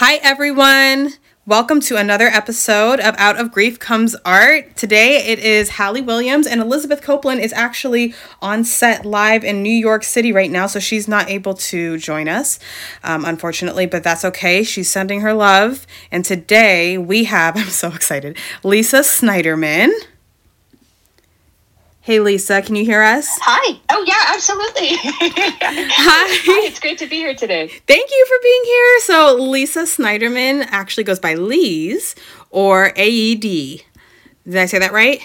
Hi, everyone. Welcome to another episode of Out of Grief Comes Art. Today it is Hallie Williams, and Elizabeth Copeland is actually on set live in New York City right now, so she's not able to join us, um, unfortunately, but that's okay. She's sending her love. And today we have, I'm so excited, Lisa Sniderman. Hey, Lisa, can you hear us? Hi. Oh, yeah, absolutely. Hi. Hi. It's great to be here today. Thank you for being here. So, Lisa Sniderman actually goes by Lise or Aoede. Did I say that right?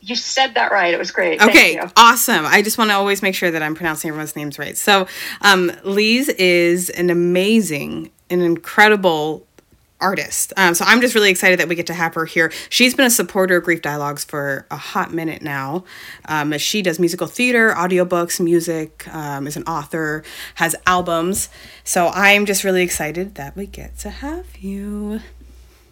You said that right. It was great. Okay, awesome. I just want to always make sure that I'm pronouncing everyone's names right. So, um, Lise is an amazing, an incredible artist. Um, so I'm just really excited that we get to have her here. She's been a supporter of Grief Dialogues for a hot minute now. Um, she does musical theater, audiobooks, music, um, is an author, has albums. So I'm just really excited that we get to have you.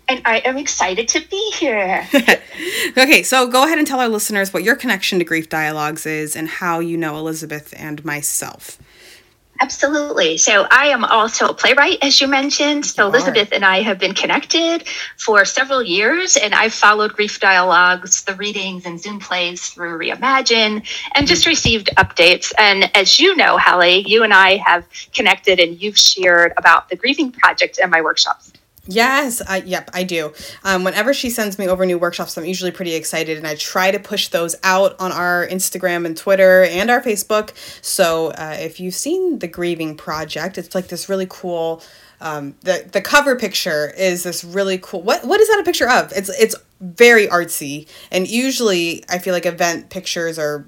And I am excited to be here. okay, so go ahead and tell our listeners what your connection to Grief Dialogues is and how you know Elizabeth and myself. Absolutely. So I am also a playwright, as you mentioned. So Elizabeth and I have been connected for several years, and I've followed Grief Dialogues, the readings and Zoom plays through Reimagine, and just hmm. received updates. And as you know, Hallie, you and I have connected and you've shared about the Grieving Project and my workshops. Yes, I, yep, I do. Um, whenever she sends me over new workshops, I'm usually pretty excited, and I try to push those out on our Instagram and Twitter and our Facebook. So uh, if you've seen the Grieving Project, it's like this really cool. Um, the the cover picture is this really cool. What what is that a picture of? It's it's very artsy, and usually I feel like event pictures are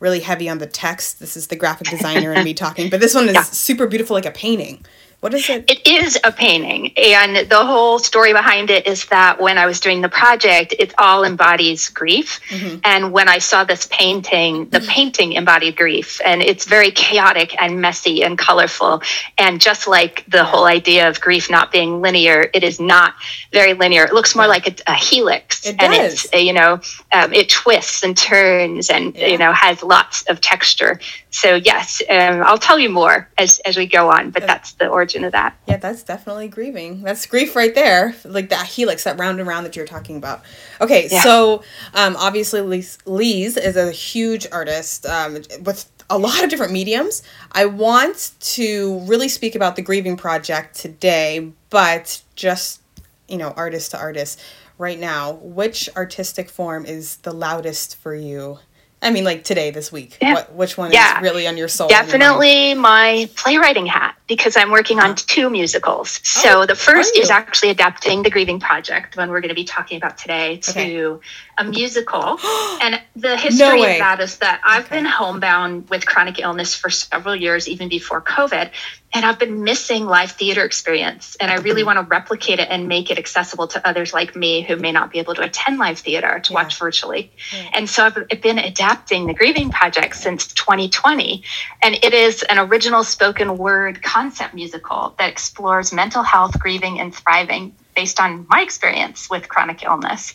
really heavy on the text. This is the graphic designer and me talking, but this one is yeah. super beautiful, like a painting. What is it? It is a painting. And the whole story behind it is that when I was doing the project, it all embodies grief. Mm-hmm. And when I saw this painting, the mm-hmm. painting embodied grief. And it's very chaotic and messy and colorful. And just like the whole idea of grief not being linear, it is not very linear. It looks more like a, a helix. It and does. it's, you know, um, it twists and turns and, yeah. you know, has lots of texture. So, yes, um, I'll tell you more as, as we go on, but that's the origin origin of that. Yeah, that's definitely grieving. That's grief right there. Like that helix, that round and round that you're talking about. Okay, yeah. so um, obviously Lise, Lise is a huge artist um, with a lot of different mediums. I want to really speak about the Grieving Project today, but just, you know, artist to artist right now, which artistic form is the loudest for you I mean, like today, this week. Yeah. What, which one yeah. is really on your soul? Definitely your my playwriting hat because I'm working on two musicals. Oh, so the first is actually adapting the Grieving Project, one we're going to be talking about today, to okay. A musical. and the history no of that is that I've okay. been homebound with chronic illness for several years, even before COVID and I've been missing live theater experience and I really mm-hmm. want to replicate it and make it accessible to others like me who may not be able to attend live theater to yeah. watch virtually. Yeah. And so I've been adapting the Grieving Project since 2020 and it is an original spoken word concept musical that explores mental health, grieving and thriving based on my experience with chronic illness.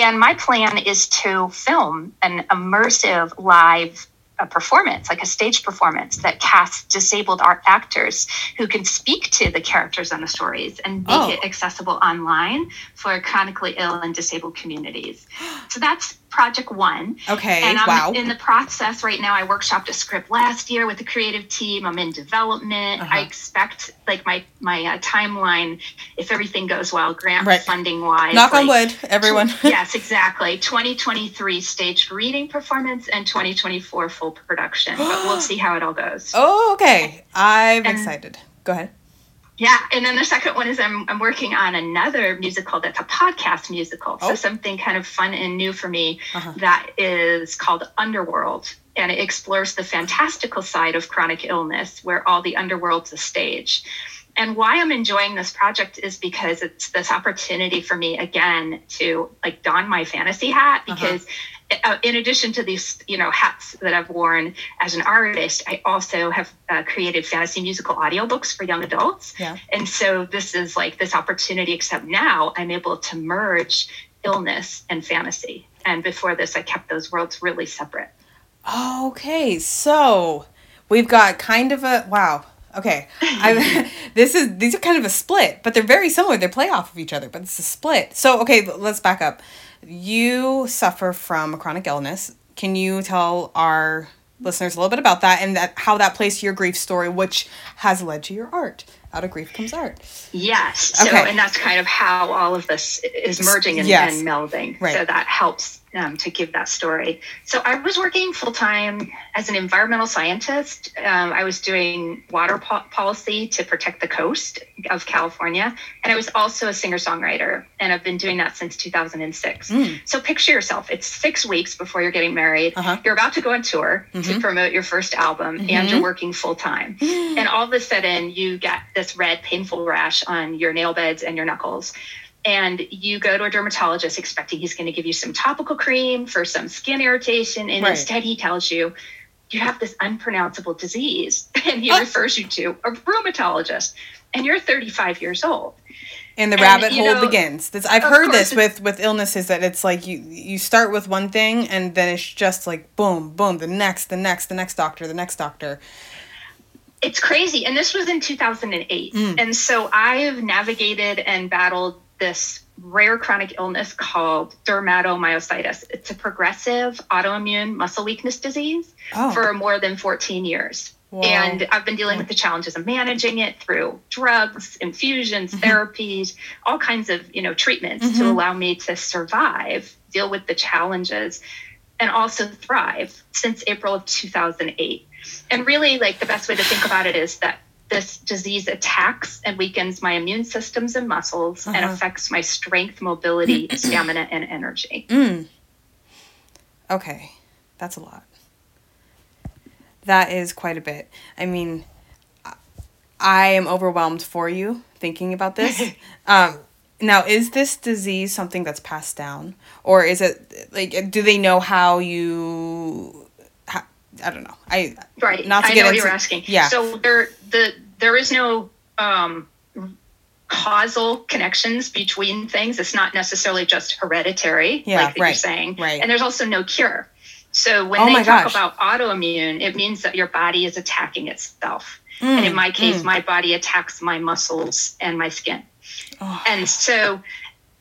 And my plan is to film an immersive live a performance, like a stage performance that casts disabled art actors who can speak to the characters and the stories and make oh. it accessible online for chronically ill and disabled communities. So that's project one. Okay. And I'm wow. in the process right now. I workshopped a script last year with the creative team. I'm in development. Uh-huh. I expect like my my uh, timeline, if everything goes well, grant right. funding wise. Knock like, on wood, everyone. yes, exactly. 2023 staged reading performance and 2024 full production. but we'll see how it all goes. Oh, okay. I'm and, excited. Go ahead. Yeah, and then the second one is I'm I'm working on another musical that's a podcast musical. Oh. So something kind of fun and new for me uh-huh. that is called Underworld and it explores the fantastical side of chronic illness where all the underworld's a stage. And why I'm enjoying this project is because it's this opportunity for me again to like don my fantasy hat uh-huh. because uh-huh uh, in addition to these, you know, hats that I've worn as an artist, I also have uh, created fantasy musical audiobooks for young adults. Yeah. And so this is like this opportunity, except now I'm able to merge illness and fantasy. And before this, I kept those worlds really separate. Okay, so we've got kind of a wow. Okay, I, this is these are kind of a split, but they're very similar. They play off of each other, but it's a split. So okay, let's back up. You suffer from a chronic illness. Can you tell our listeners a little bit about that and that how that plays to your grief story, which has led to your art? Out of grief comes art. Yes. So, okay. and that's kind of how all of this is merging and, yes. and melding. Right. So that helps um, to give that story. So I was working full time as an environmental scientist. Um, I was doing water po- policy to protect the coast of California, and I was also a singer songwriter, and I've been doing that since 2006. Mm. So picture yourself: it's six weeks before you're getting married. Uh-huh. You're about to go on tour mm-hmm. to promote your first album, mm-hmm. and you're working full time. and all of a sudden, you get this red, painful rash on your nail beds and your knuckles and you go to a dermatologist expecting he's going to give you some topical cream for some skin irritation and right. instead he tells you you have this unpronounceable disease and he oh. refers you to a rheumatologist and you're 35 years old and the and, rabbit hole know, begins this i've heard this with with illnesses that it's like you you start with one thing and then it's just like boom boom the next the next the next doctor the next doctor it's crazy and this was in 2008 mm. and so i've navigated and battled this rare chronic illness called dermatomyositis. It's a progressive autoimmune muscle weakness disease oh. for more than 14 years. And I've been dealing with the challenges of managing it through drugs, infusions, mm-hmm. therapies, all kinds of, you know, treatments mm-hmm. to allow me to survive, deal with the challenges, and also thrive since April of 2008. And really like the best way to think about it is that this disease attacks and weakens my immune systems and muscles uh-huh. and affects my strength, mobility, stamina, and energy. Mm. Okay, that's a lot. That is quite a bit. I mean, I am overwhelmed for you thinking about this. um, now, is this disease something that's passed down, or is it like do they know how you I don't know. I right. Not to I get know into, what you're asking. Yeah. So there the there is no um, causal connections between things. It's not necessarily just hereditary, yeah, like right, you're saying. Right. And there's also no cure. So when oh they talk gosh. about autoimmune, it means that your body is attacking itself. Mm, and in my case, mm. my body attacks my muscles and my skin. Oh. And so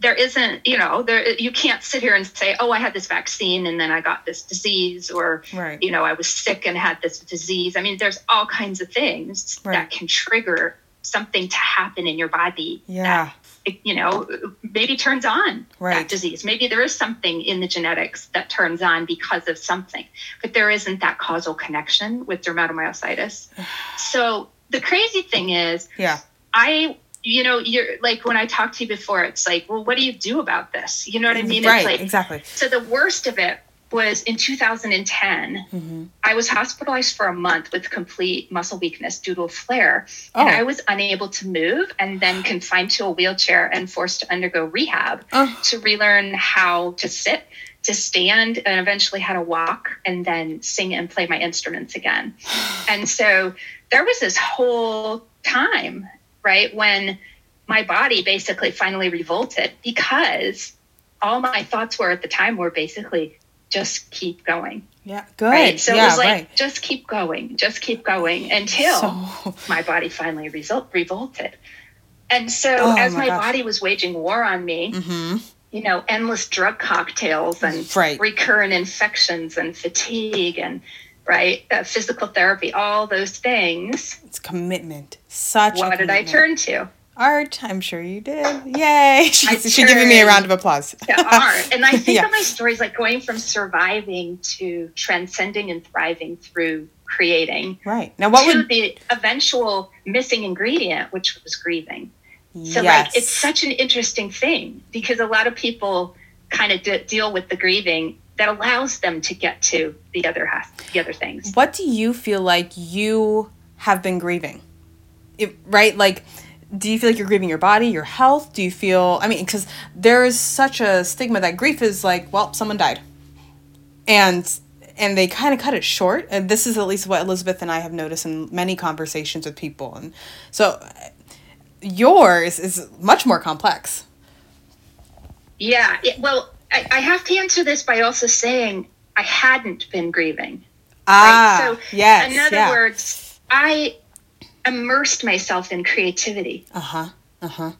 there isn't, you know, there you can't sit here and say, "Oh, I had this vaccine and then I got this disease," or right. you know, I was sick and had this disease. I mean, there's all kinds of things right. that can trigger something to happen in your body. Yeah. That, you know, maybe turns on right. that disease. Maybe there is something in the genetics that turns on because of something, but there isn't that causal connection with dermatomyositis. so the crazy thing is, yeah, I you know, you're like when I talked to you before, it's like, well, what do you do about this? You know what I mean? Right, it's like, exactly. So the worst of it was in 2010. Mm-hmm. I was hospitalized for a month with complete muscle weakness due to a flare, oh. and I was unable to move, and then confined to a wheelchair and forced to undergo rehab oh. to relearn how to sit, to stand, and eventually how to walk, and then sing and play my instruments again. and so there was this whole time right? When my body basically finally revolted because all my thoughts were at the time were basically just keep going. Yeah, good. Right? So yeah, it was like right. just keep going, just keep going until so... my body finally result revolted. And so oh, as my, my body was waging war on me, mm-hmm. you know, endless drug cocktails and right. recurrent infections and fatigue and right? Uh, physical therapy, all those things. It's commitment. Such. What did I turn to? Art. I'm sure you did. Yay! She's, she's giving me a round of applause. to art, and I think yeah. of my stories like going from surviving to transcending and thriving through creating. Right now, what would the eventual missing ingredient, which was grieving. So, yes. like, it's such an interesting thing because a lot of people kind of de- deal with the grieving that allows them to get to the other half, the other things. What do you feel like you have been grieving? It, right, like do you feel like you're grieving your body, your health? Do you feel I mean cuz there's such a stigma that grief is like, well, someone died. And and they kind of cut it short. And this is at least what Elizabeth and I have noticed in many conversations with people. And so yours is much more complex. Yeah, it, well, I, I have to answer this by also saying I hadn't been grieving. Ah, right? so yes. In other yeah. words, I immersed myself in creativity. Uh huh. Uh huh.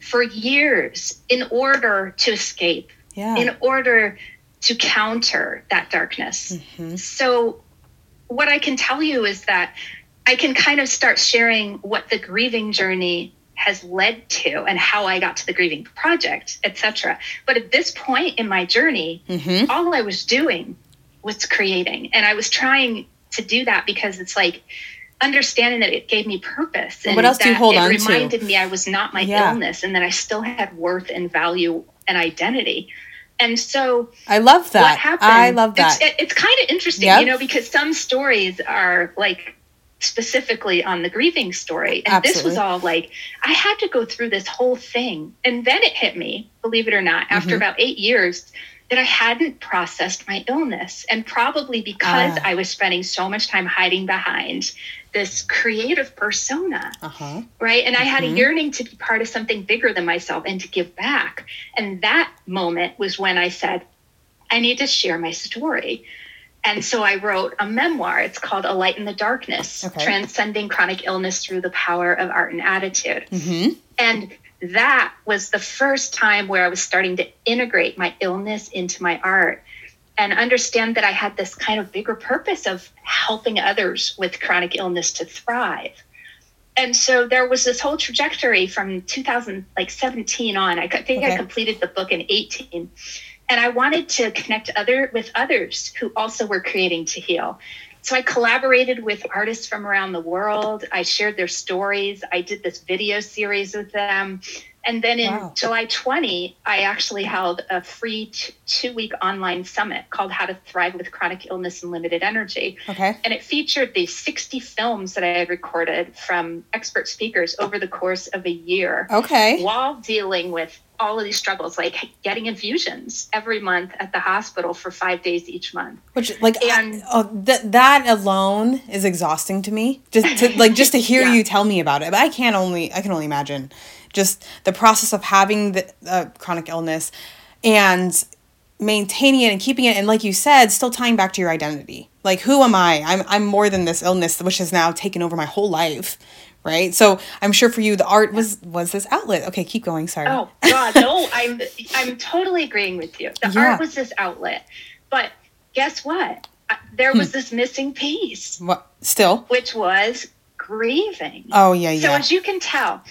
For years, in order to escape, yeah. in order to counter that darkness. Mm-hmm. So, what I can tell you is that I can kind of start sharing what the grieving journey has led to and how I got to the grieving project, etc. But at this point in my journey, mm-hmm. all I was doing was creating. And I was trying to do that because it's like understanding that it gave me purpose. And what else do you hold it on to? It reminded me I was not my yeah. illness and that I still had worth and value and identity. And so I love that. What Happened, I love that. It's, it's kind of interesting, yep. you know, because some stories are like specifically on the grieving story. And Absolutely. this was all like, I had to go through this whole thing. And then it hit me, believe it or not, after mm-hmm. about eight years, that I hadn't processed my illness. And probably because uh. I was spending so much time hiding behind this creative persona, uh-huh. right? And I had mm-hmm. a yearning to be part of something bigger than myself and to give back. And that moment was when I said, I need to share my story. And so I wrote a memoir. It's called A Light in the Darkness okay. Transcending Chronic Illness Through the Power of Art and Attitude. Mm-hmm. And that was the first time where I was starting to integrate my illness into my art and understand that I had this kind of bigger purpose of helping others with chronic illness to thrive. And so there was this whole trajectory from 2017 on. I think okay. I completed the book in 18 and I wanted to connect other with others who also were creating to heal. So I collaborated with artists from around the world. I shared their stories. I did this video series with them. And then in wow. July 20, I actually held a free t- two week online summit called How to Thrive with Chronic Illness and Limited Energy. Okay. And it featured these 60 films that I had recorded from expert speakers over the course of a year. Okay. While dealing with all of these struggles, like getting infusions every month at the hospital for five days each month. Which, like, and I, oh, th- that alone is exhausting to me. Just to like, just to hear yeah. you tell me about it. But I can't only, I can only imagine just the process of having the uh, chronic illness and maintaining it and keeping it and like you said still tying back to your identity like who am i i'm i'm more than this illness which has now taken over my whole life right? So i'm sure for you the art was was this outlet. Okay keep going sorry. Oh god no i'm i'm totally agreeing with you. The yeah. art was this outlet. But guess what? There was hmm. this missing piece. What still? Which was grieving. Oh yeah yeah. so as you can tell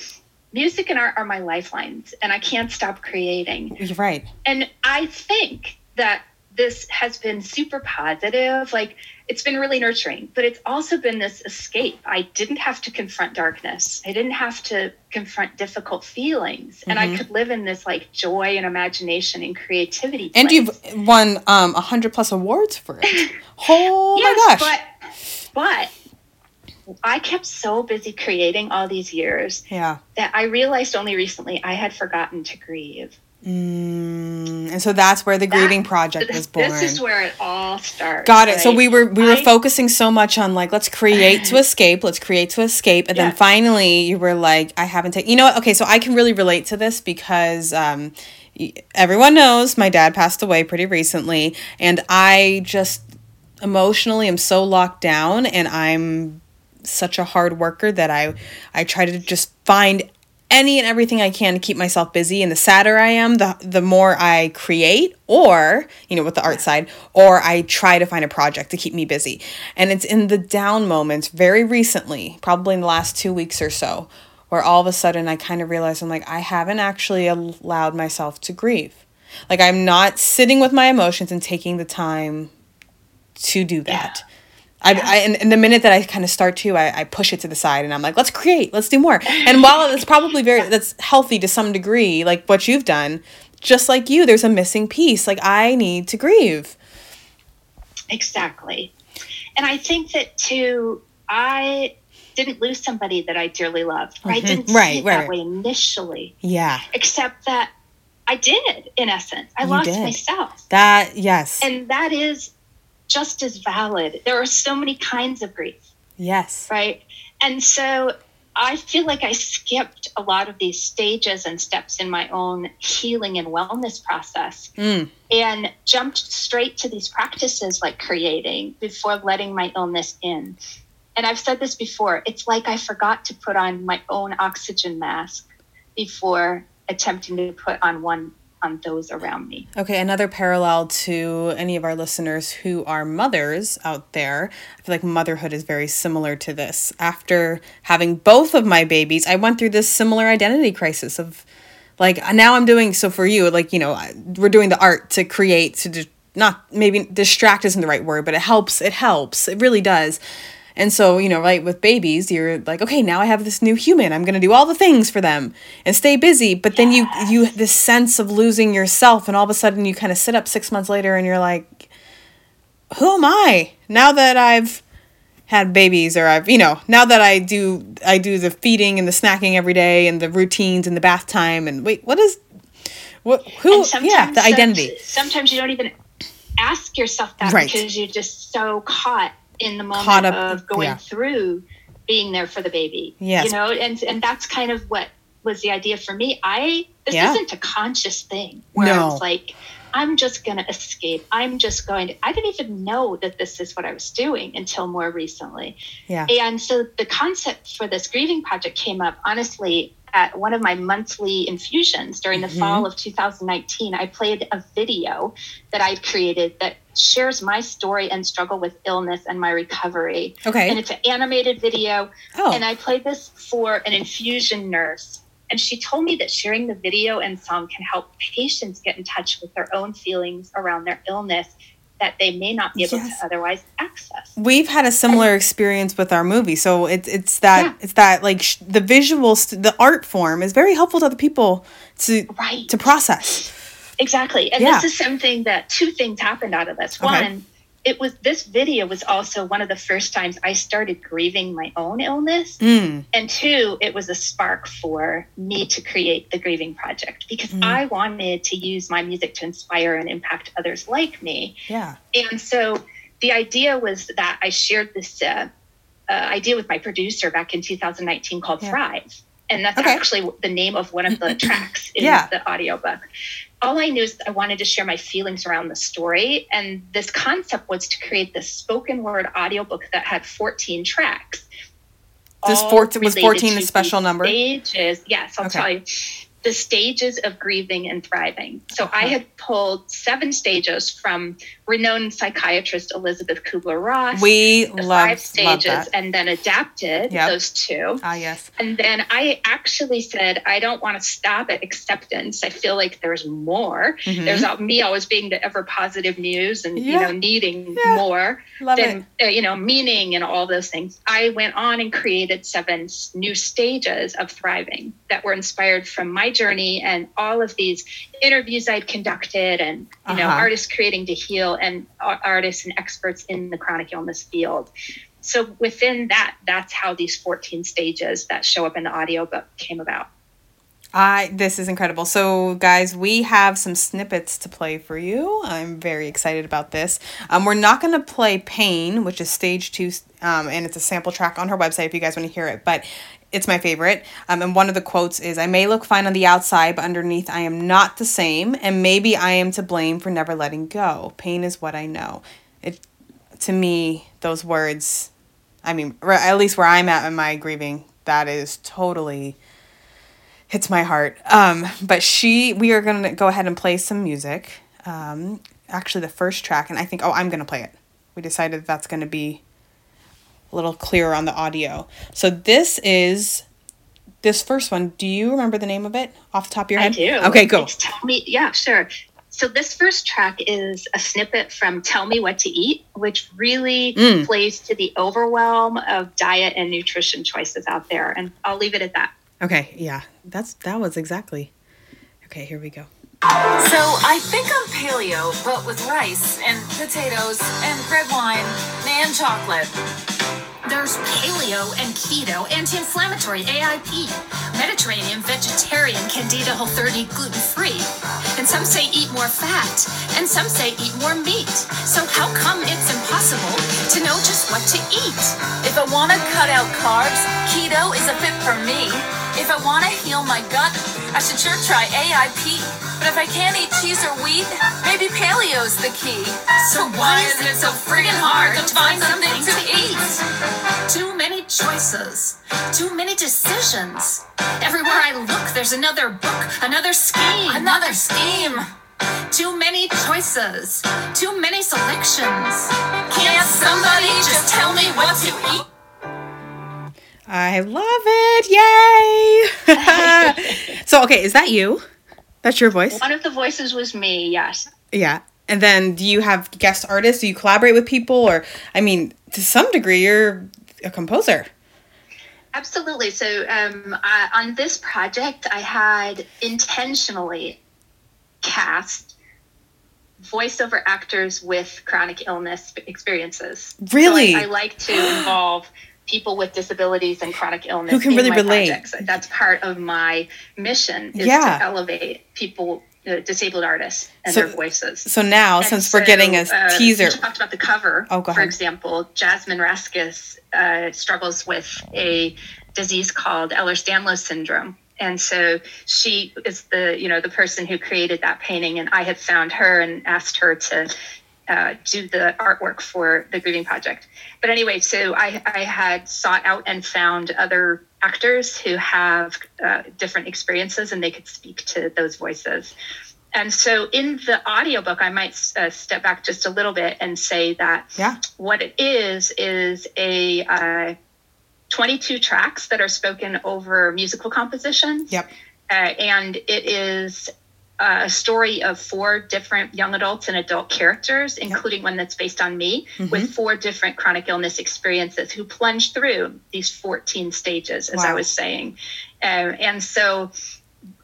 music and art are my lifelines and I can't stop creating. You're right. And I think that this has been super positive. Like it's been really nurturing, but it's also been this escape. I didn't have to confront darkness. I didn't have to confront difficult feelings. Mm-hmm. And I mm-hmm. could live in this like joy and imagination and creativity. Place. And you've won um a hundred plus awards for it. oh yes, my gosh. But but I kept so busy creating all these years yeah. that I realized only recently I had forgotten to grieve. Mm, and so that's where the that, grieving project was born. This is where it all starts. Got it. So we were we were I, focusing so much on like let's create to escape, let's create to escape, and yeah. then finally you were like, I haven't taken. You know what? Okay, so I can really relate to this because um, everyone knows my dad passed away pretty recently, and I just emotionally am so locked down, and I'm such a hard worker that I I try to just find any and everything I can to keep myself busy. And the sadder I am, the the more I create, or you know, with the art side, or I try to find a project to keep me busy. And it's in the down moments, very recently, probably in the last two weeks or so, where all of a sudden I kind of realize I'm like I haven't actually allowed myself to grieve. Like I'm not sitting with my emotions and taking the time to do that. Yeah. I, I and, and, the minute that I kind of start to, I, I push it to the side and I'm like, let's create, let's do more. And while it's probably very that's healthy to some degree, like what you've done, just like you, there's a missing piece. Like I need to grieve. Exactly. And I think that too, I didn't lose somebody that I dearly loved. Mm-hmm. I didn't see right, it right, that way initially. Yeah. Except that I did, in essence. I you lost did. myself. That yes. And that is just as valid. There are so many kinds of grief. Yes. Right. And so I feel like I skipped a lot of these stages and steps in my own healing and wellness process mm. and jumped straight to these practices like creating before letting my illness in. and I've said this before, it's like I forgot to put on my own oxygen mask before attempting to put on one on those around me. Okay, another parallel to any of our listeners who are mothers out there. I feel like motherhood is very similar to this. After having both of my babies, I went through this similar identity crisis of like now I'm doing so for you, like, you know, we're doing the art to create to not maybe distract isn't the right word, but it helps. It helps. It really does and so, you know, right, with babies, you're like, okay, now I have this new human. I'm going to do all the things for them and stay busy. But then you, you, this sense of losing yourself, and all of a sudden you kind of sit up six months later and you're like, who am I now that I've had babies or I've, you know, now that I do, I do the feeding and the snacking every day and the routines and the bath time. And wait, what is, what, who, yeah, the identity. Sometimes you don't even ask yourself that right. because you're just so caught in the moment up, of going yeah. through being there for the baby. Yes. You know, and and that's kind of what was the idea for me. I this yeah. isn't a conscious thing where no. I was like, I'm just gonna escape. I'm just going to I didn't even know that this is what I was doing until more recently. Yeah. And so the concept for this grieving project came up honestly at one of my monthly infusions during the mm-hmm. fall of 2019, I played a video that I'd created that shares my story and struggle with illness and my recovery. Okay. And it's an animated video. Oh. And I played this for an infusion nurse. And she told me that sharing the video and song can help patients get in touch with their own feelings around their illness that they may not be able yes. to otherwise access. We've had a similar experience with our movie, so it's it's that yeah. it's that like sh- the visuals, the art form is very helpful to other people to right. to process. Exactly, and yeah. this is something that two things happened out of this. Okay. One, it was this video was also one of the first times I started grieving my own illness. Mm. And two, it was a spark for me to create the grieving project because mm. I wanted to use my music to inspire and impact others like me. Yeah. And so the idea was that I shared this uh, uh, idea with my producer back in 2019 called yeah. Thrive. And that's okay. actually the name of one of the tracks in yeah. the audiobook all I knew is I wanted to share my feelings around the story. And this concept was to create this spoken word audiobook that had 14 tracks. This 14 was 14 a special number? Stages. Yes, I'll okay. tell you the stages of grieving and thriving. So I had pulled seven stages from renowned psychiatrist Elizabeth Kubler Ross. We love five stages and then adapted yep. those two. Ah, yes. And then I actually said, I don't want to stop at acceptance. I feel like there's more. Mm-hmm. There's me always being the ever positive news and, yeah. you know, needing yeah. more love than, uh, you know, meaning and all those things. I went on and created seven new stages of thriving that were inspired from my journey and all of these interviews I'd conducted and, you know, uh-huh. artists creating to heal and artists and experts in the chronic illness field. So within that, that's how these 14 stages that show up in the audiobook came about. I this is incredible. So guys, we have some snippets to play for you. I'm very excited about this. Um, we're not going to play Pain, which is stage 2 um, and it's a sample track on her website if you guys want to hear it, but it's my favorite. Um, and one of the quotes is I may look fine on the outside, but underneath I am not the same, and maybe I am to blame for never letting go. Pain is what I know. It to me, those words, I mean, at least where I'm at in my grieving, that is totally hits my heart. Um, but she, we are gonna go ahead and play some music. Um, actually, the first track, and I think, oh, I'm gonna play it. We decided that's gonna be a little clearer on the audio. So this is this first one. Do you remember the name of it off the top of your head? I do. Okay, go. tell me, yeah, sure. So this first track is a snippet from Tell Me What to Eat, which really mm. plays to the overwhelm of diet and nutrition choices out there. And I'll leave it at that. Okay, yeah. That's that was exactly. Okay, here we go. So I think I'm paleo, but with rice and potatoes and red wine and chocolate. There's paleo and keto, anti-inflammatory, AIP, Mediterranean, vegetarian, Candida Whole 30, gluten-free, and Some say eat more fat, and some say eat more meat. So how come it's impossible to know just what to eat? If I want to cut out carbs, keto is a fit for me. If I want to heal my gut, I should sure try AIP. But if I can't eat cheese or wheat, maybe paleo's the key. So why is it so friggin' hard to find something to eat? Too many choices, too many decisions. Everywhere I look, there's another book, another scheme, Another scheme. Too many choices, too many selections. Can't somebody just tell me what to eat? I love it. Yay. so, okay, is that you? That's your voice? One of the voices was me, yes. Yeah. And then do you have guest artists? Do you collaborate with people? Or, I mean, to some degree, you're a composer. Absolutely. So um, I, on this project, I had intentionally cast voiceover actors with chronic illness experiences. Really? So I, I like to involve people with disabilities and chronic illness Who can really relate. projects. That's part of my mission is Yeah. to elevate people, uh, disabled artists, and So- their voices. So now, And since we're getting a uh, teaser. Talked about the cover. Oh, For ahead. example, Jasmine Raskus uh, struggles with a disease called Ehlers-Danlos syndrome. And so she is the, you know, the person who created that painting. And I had found her and asked her to uh, do the artwork for the Grieving Project. But anyway, so I, I had sought out and found other actors who have uh, different experiences and they could speak to those voices. And so in the audiobook, I might uh, step back just a little bit and say that Yeah. what it is is a uh, 22 tracks that are spoken over musical compositions. Yep. Uh, and it is a story of four different young adults and adult characters, including one that's based on me, with four different chronic illness experiences who plunged through these 14 stages, as I was saying. Um, and so,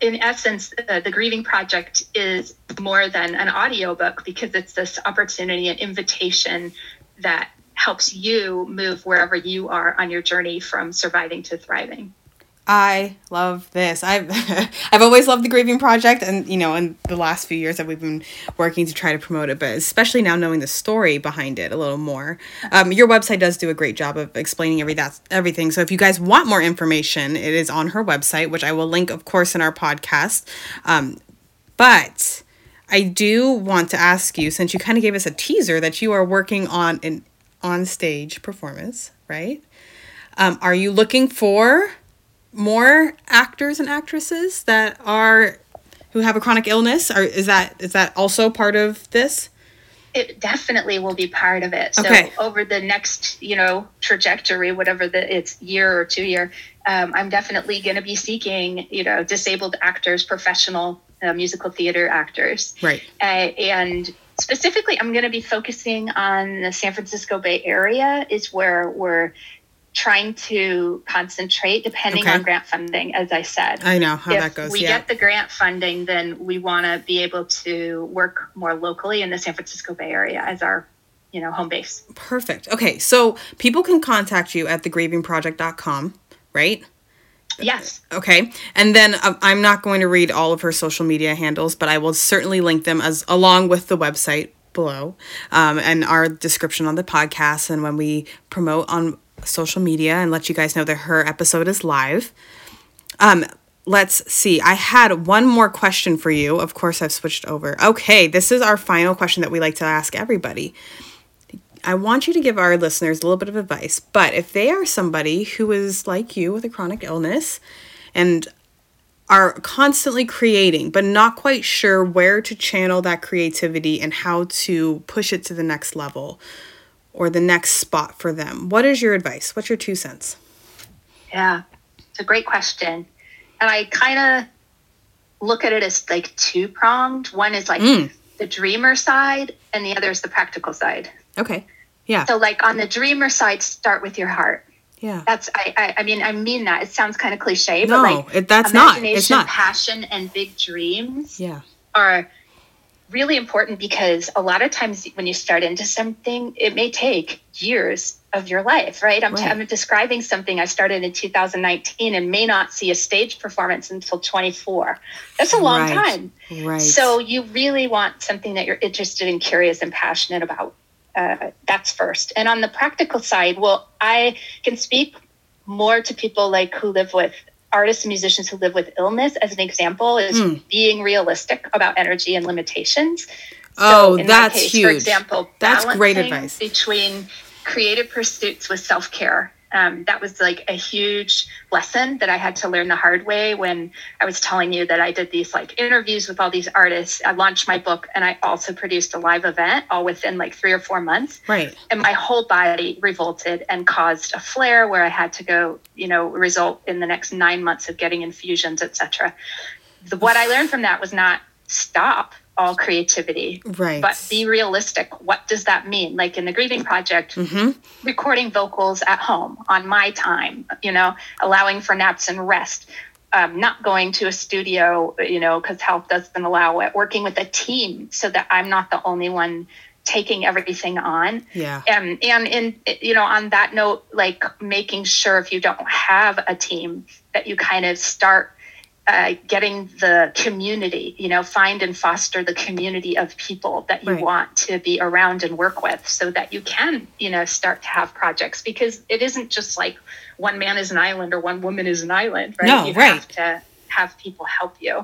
in essence, uh, the Grieving Project is more than an audiobook because it's this opportunity and invitation that helps you move wherever you are on your journey from surviving to thriving. I love this. I've I've always loved the Grieving Project, and you know, in the last few years that we've been working to try to promote it, but especially now knowing the story behind it a little more. Um, your website does do a great job of explaining every that everything. So if you guys want more information, it is on her website, which I will link, of course, in our podcast. Um, but I do want to ask you, since you kind of gave us a teaser that you are working on an on stage performance, right? Um, are you looking for more actors and actresses that are who have a chronic illness? Or is that is that also part of this? it definitely will be part of it. So Okay. over the next, you know, trajectory, whatever the it's year or two year, um, I'm definitely going to be seeking, you know, disabled actors, professional uh, musical theater actors, Right. uh, and specifically, I'm going to be focusing on the San Francisco Bay Area. Is where we're trying to concentrate, depending Okay. on grant funding. As I said, I know how if that goes. If we yeah. get the grant funding, then we want to be able to work more locally in the San Francisco Bay Area as our, you know, home base. Perfect. Okay, so people can contact you at thegrievingproject.com, right? Yes. Okay, and then um, I'm not going to read all of her social media handles, but I will certainly link them as along with the website below, um, and our description on the podcast, and when we promote on social media and let you guys know that her episode is live. Um, let's see. I had one more question for you. Of course, I've switched over. Okay, this is our final question that we like to ask everybody. I want you to give our listeners a little bit of advice, but if they are somebody who is like you with a chronic illness and are constantly creating, but not quite sure where to channel that creativity and how to push it to the next level or the next spot for them, what is your advice? What's your two cents? Yeah. It's a great question. And I kind of look at it as like two pronged. One is like Mm. the dreamer side, and the other is the practical side. Okay. Yeah. So, like on the dreamer side, start with your heart. Yeah. That's I I, I mean I mean that it sounds kind of cliche, No, but like it- that's not. It's imagination, not. passion, and big dreams Yeah. are really important because a lot of times when you start into something, it may take years of your life, right? I'm, right. I'm describing something I started in 2019 and may not see a stage performance until 24. That's a long right. time. Right. So you really want something that you're interested and curious and passionate about. Uh, that's first. And on the practical side, well, I can speak more to people like who live with artists and musicians who live with illness as an example is mm. being realistic about energy and limitations. Oh, so that's case, huge. For example, that's great advice. Between creative pursuits with self care um, that was like a huge lesson that I had to learn the hard way when I was telling you that I did these like interviews with all these artists. I launched my book and I also produced a live event all within like three or four months. Right. And my whole body revolted and caused a flare where I had to go, you know, result in the next nine months of getting infusions, etc. What I learned from that was not stop all creativity. Right. But be realistic. What does that mean? Like in the grieving project, mm-hmm. recording vocals at home on my time, you know, allowing for naps and rest. Um, not going to a studio, you know, because health doesn't allow it. Working with a team so that I'm not the only one taking everything on. Yeah. Um, and in you know, on that note, like making sure if you don't have a team that you kind of start uh, getting the community, you know, find and foster the community of people that you right. want to be around and work with so that you can, you know, start to have projects because it isn't just like one man is an island or one woman is an island, right? No, you right. have to have people help you.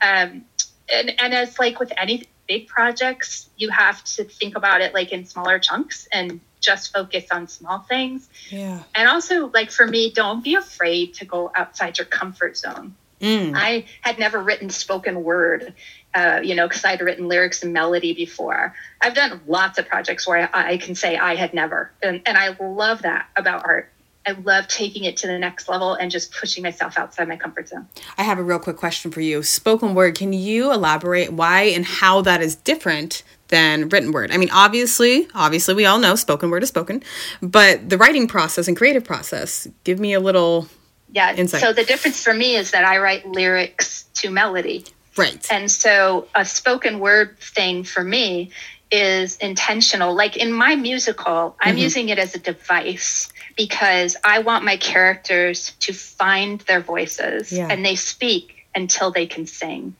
Um, and, and as like with any big projects, you have to think about it like in smaller chunks and just focus on small things. Yeah. And also, like for me, don't be afraid to go outside your comfort zone Mm. I had never written spoken word, uh, you know, because I'd written lyrics and melody before. I've done lots of projects where I, I can say I had never. And, and I love that about art. I love taking it to the next level and just pushing myself outside my comfort zone. I have a real quick question for you. Spoken word, can you elaborate why and how that is different than written word? I mean, obviously, obviously we all know spoken word is spoken, but the writing process and creative process, give me a little yeah. Insight. So the difference for me is that I write lyrics to melody. Right. And so a spoken word thing for me is intentional. Like in my musical, I'm mm-hmm. using it as a device because I want my characters to find their voices yeah. and they speak until they can sing.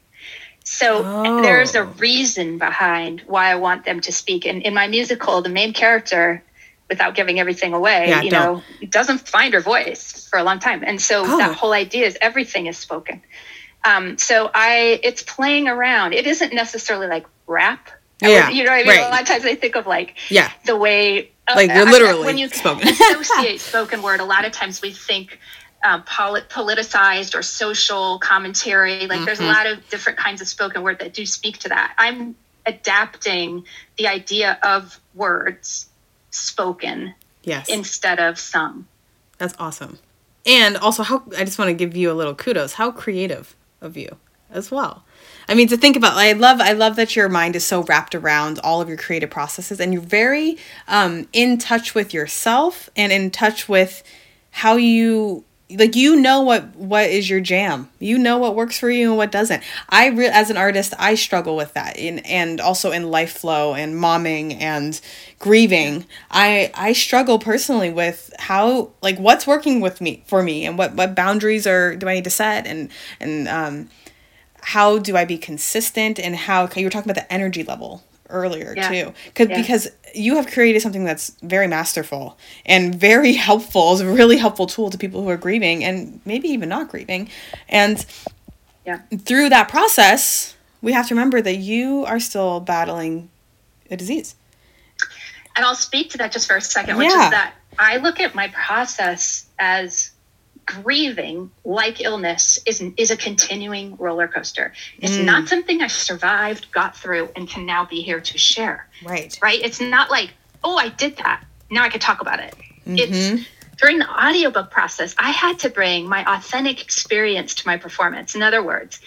So oh. there's a reason behind why I want them to speak. And in my musical, the main character without giving everything away, yeah, you don't. know, doesn't find her voice for a long time. And so oh. that whole idea is everything is spoken. Um, so I, it's playing around. It isn't necessarily like rap. Yeah, you know what I mean. Right. A lot of times I think of like yeah the way uh, like literally when you spoken. associate spoken word. A lot of times we think um, polit- politicized or social commentary. Like mm-hmm. there's a mm-hmm. lot of different kinds of spoken word that do speak to that. I'm adapting the idea of words spoken yes. instead of sung. That's awesome. And also how i just want to give you a little kudos. How creative of you as well. I mean to think about i love i love that your mind is so wrapped around all of your creative processes and you're very um, in touch with yourself and in touch with how you like you know what what is your jam. You know what works for you and what doesn't. I re- as an artist i struggle with that. In and also in life flow and momming and grieving i i struggle personally with how like what's working with me for me and what what boundaries are do i need to set and and um how do i be consistent and how you were talking about the energy level earlier yeah. too. Cause, yeah. because you have created something that's very masterful and very helpful is a really helpful tool to people who are grieving and maybe even not grieving. And yeah. through that process we have to remember that you are still battling a disease. And i'll speak to that just for a second which is that i look at my process as grieving like illness is is a continuing roller coaster. It's mm. not something I survived, got through, and can now be here to share. Right. Right. It's not like, oh, I did that. Now I can talk about it. Mm-hmm. It's during the audiobook process, I had to bring my authentic experience to my performance. In other words,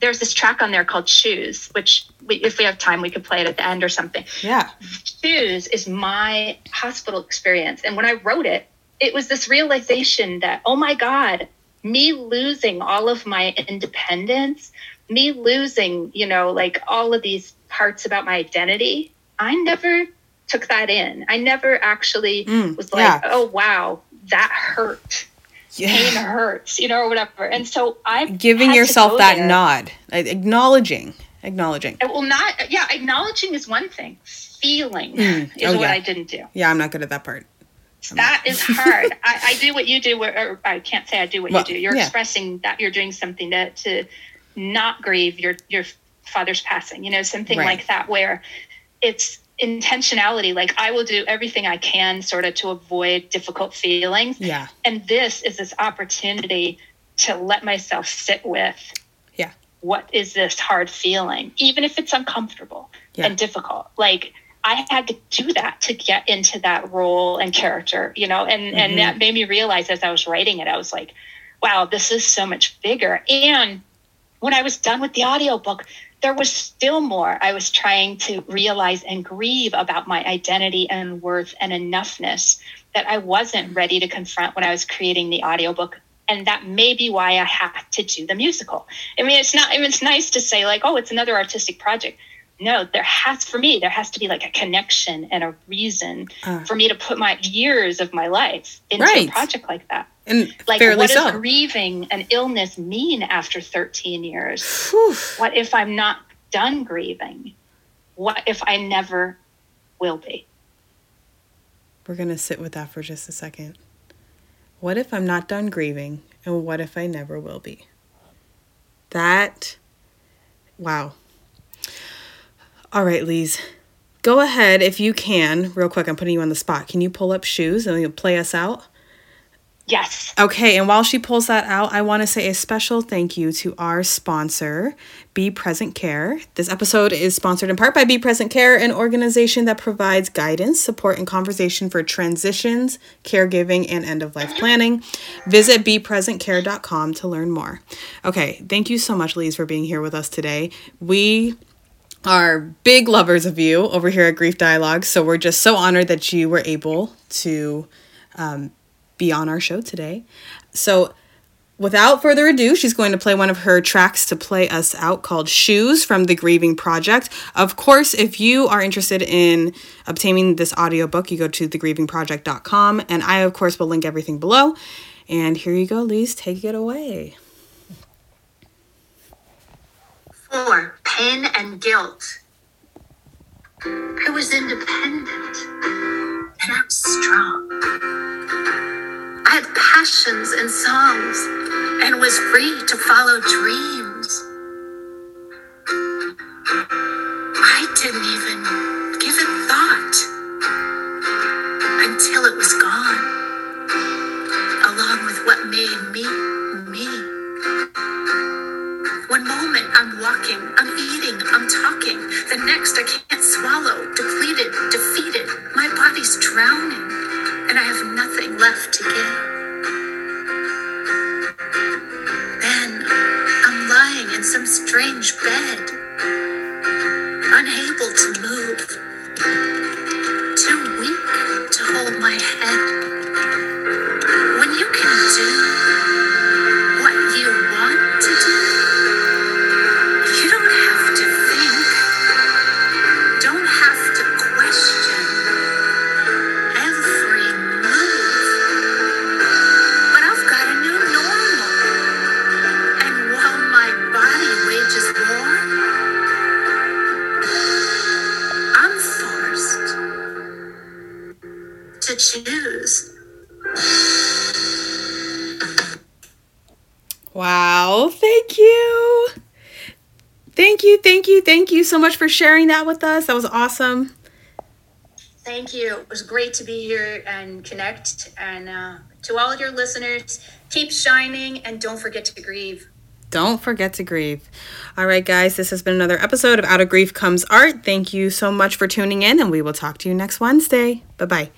there's this track on there called Shoes, which we, if we have time, we could play it at the end or something. Yeah. Shoes is my hospital experience. And when I wrote it, it was this realization that, oh my God, me losing all of my independence, me losing, you know, like all of these parts about my identity, I never took that in. I never actually Mm, was like, yeah. oh wow, that hurt. Pain hurts, you know, or whatever. And so I'm Giving yourself that nod, like, acknowledging, acknowledging. Well, not yeah. Acknowledging is one thing. Feeling Mm, is oh, what yeah. I didn't do. Yeah, I'm not good at that part. That is hard. I, I do what you do. Where, or I can't say I do what Well, you do. You're yeah. expressing that you're doing something to to not grieve your your father's passing. You know, something Right. like that, where it's intentionality. Like I will do everything I can, sort of, to avoid difficult feelings. Yeah. And this is this opportunity to let myself sit with. Yeah. What is this hard feeling, even if it's uncomfortable Yeah. and difficult? Like I had to do that to get into that role and character, you know, and Mm-hmm. and that made me realize as I was writing it, I was like, wow, this is so much bigger. And when I was done with the audiobook, there was still more I was trying to realize and grieve about my identity and worth and enoughness that I wasn't ready to confront when I was creating the audiobook. And that may be why I had to do the musical. I mean, it's not, I mean, it's nice to say, like, oh, it's another artistic project. No, there has, for me, there has to be like a connection and a reason Uh. for me to put my years of my life into Right. a project like that. And Like, what does so. grieving an illness mean after 13 years? Whew. What if I'm not done grieving? What if I never will be? We're going to sit with that for just a second. What if I'm not done grieving? And what if I never will be? That, wow. All right, Lise. Go ahead if you can, real quick. I'm putting you on the spot. Can you pull up shoes and you'll play us out? Yes. Okay, and while she pulls that out, I want to say a special thank you to our sponsor, Be Present Care. This episode is sponsored in part by Be Present Care, an organization that provides guidance, support, and conversation for transitions, caregiving, and end of life planning. Visit bepresentcare.com to learn more. Okay, thank you so much, Lise, for being here with us today. We are big lovers of you over here at Grief Dialogue, so we're just so honored that you were able to um, be on our show today. So, without further ado, she's going to play one of her tracks to play us out called Shoes from the Grieving Project. Of course, if you are interested in obtaining this audiobook, you go to thegrievingproject.com, and I, of course, will link everything below. And here you go, Lise, take it away. Four, pain and guilt. I was independent and I was strong. I had passions and songs and was free to follow dreams. I didn't even give it thought until it was gone, along with what made me me. I'm walking, I'm eating, I'm talking. The next I can't swallow, depleted, defeated. My body's drowning, and I have nothing left to give. Then I'm lying in some strange bed, unable to move, so much for sharing that with us. That was awesome. Thank you. It was great to be here and connect. And uh, to all your listeners, keep shining and don't forget to grieve. Don't forget to grieve. All right, guys, this has been another episode of Out of Grief Comes Art. Thank you so much for tuning in, and we will talk to you next Wednesday. Bye bye.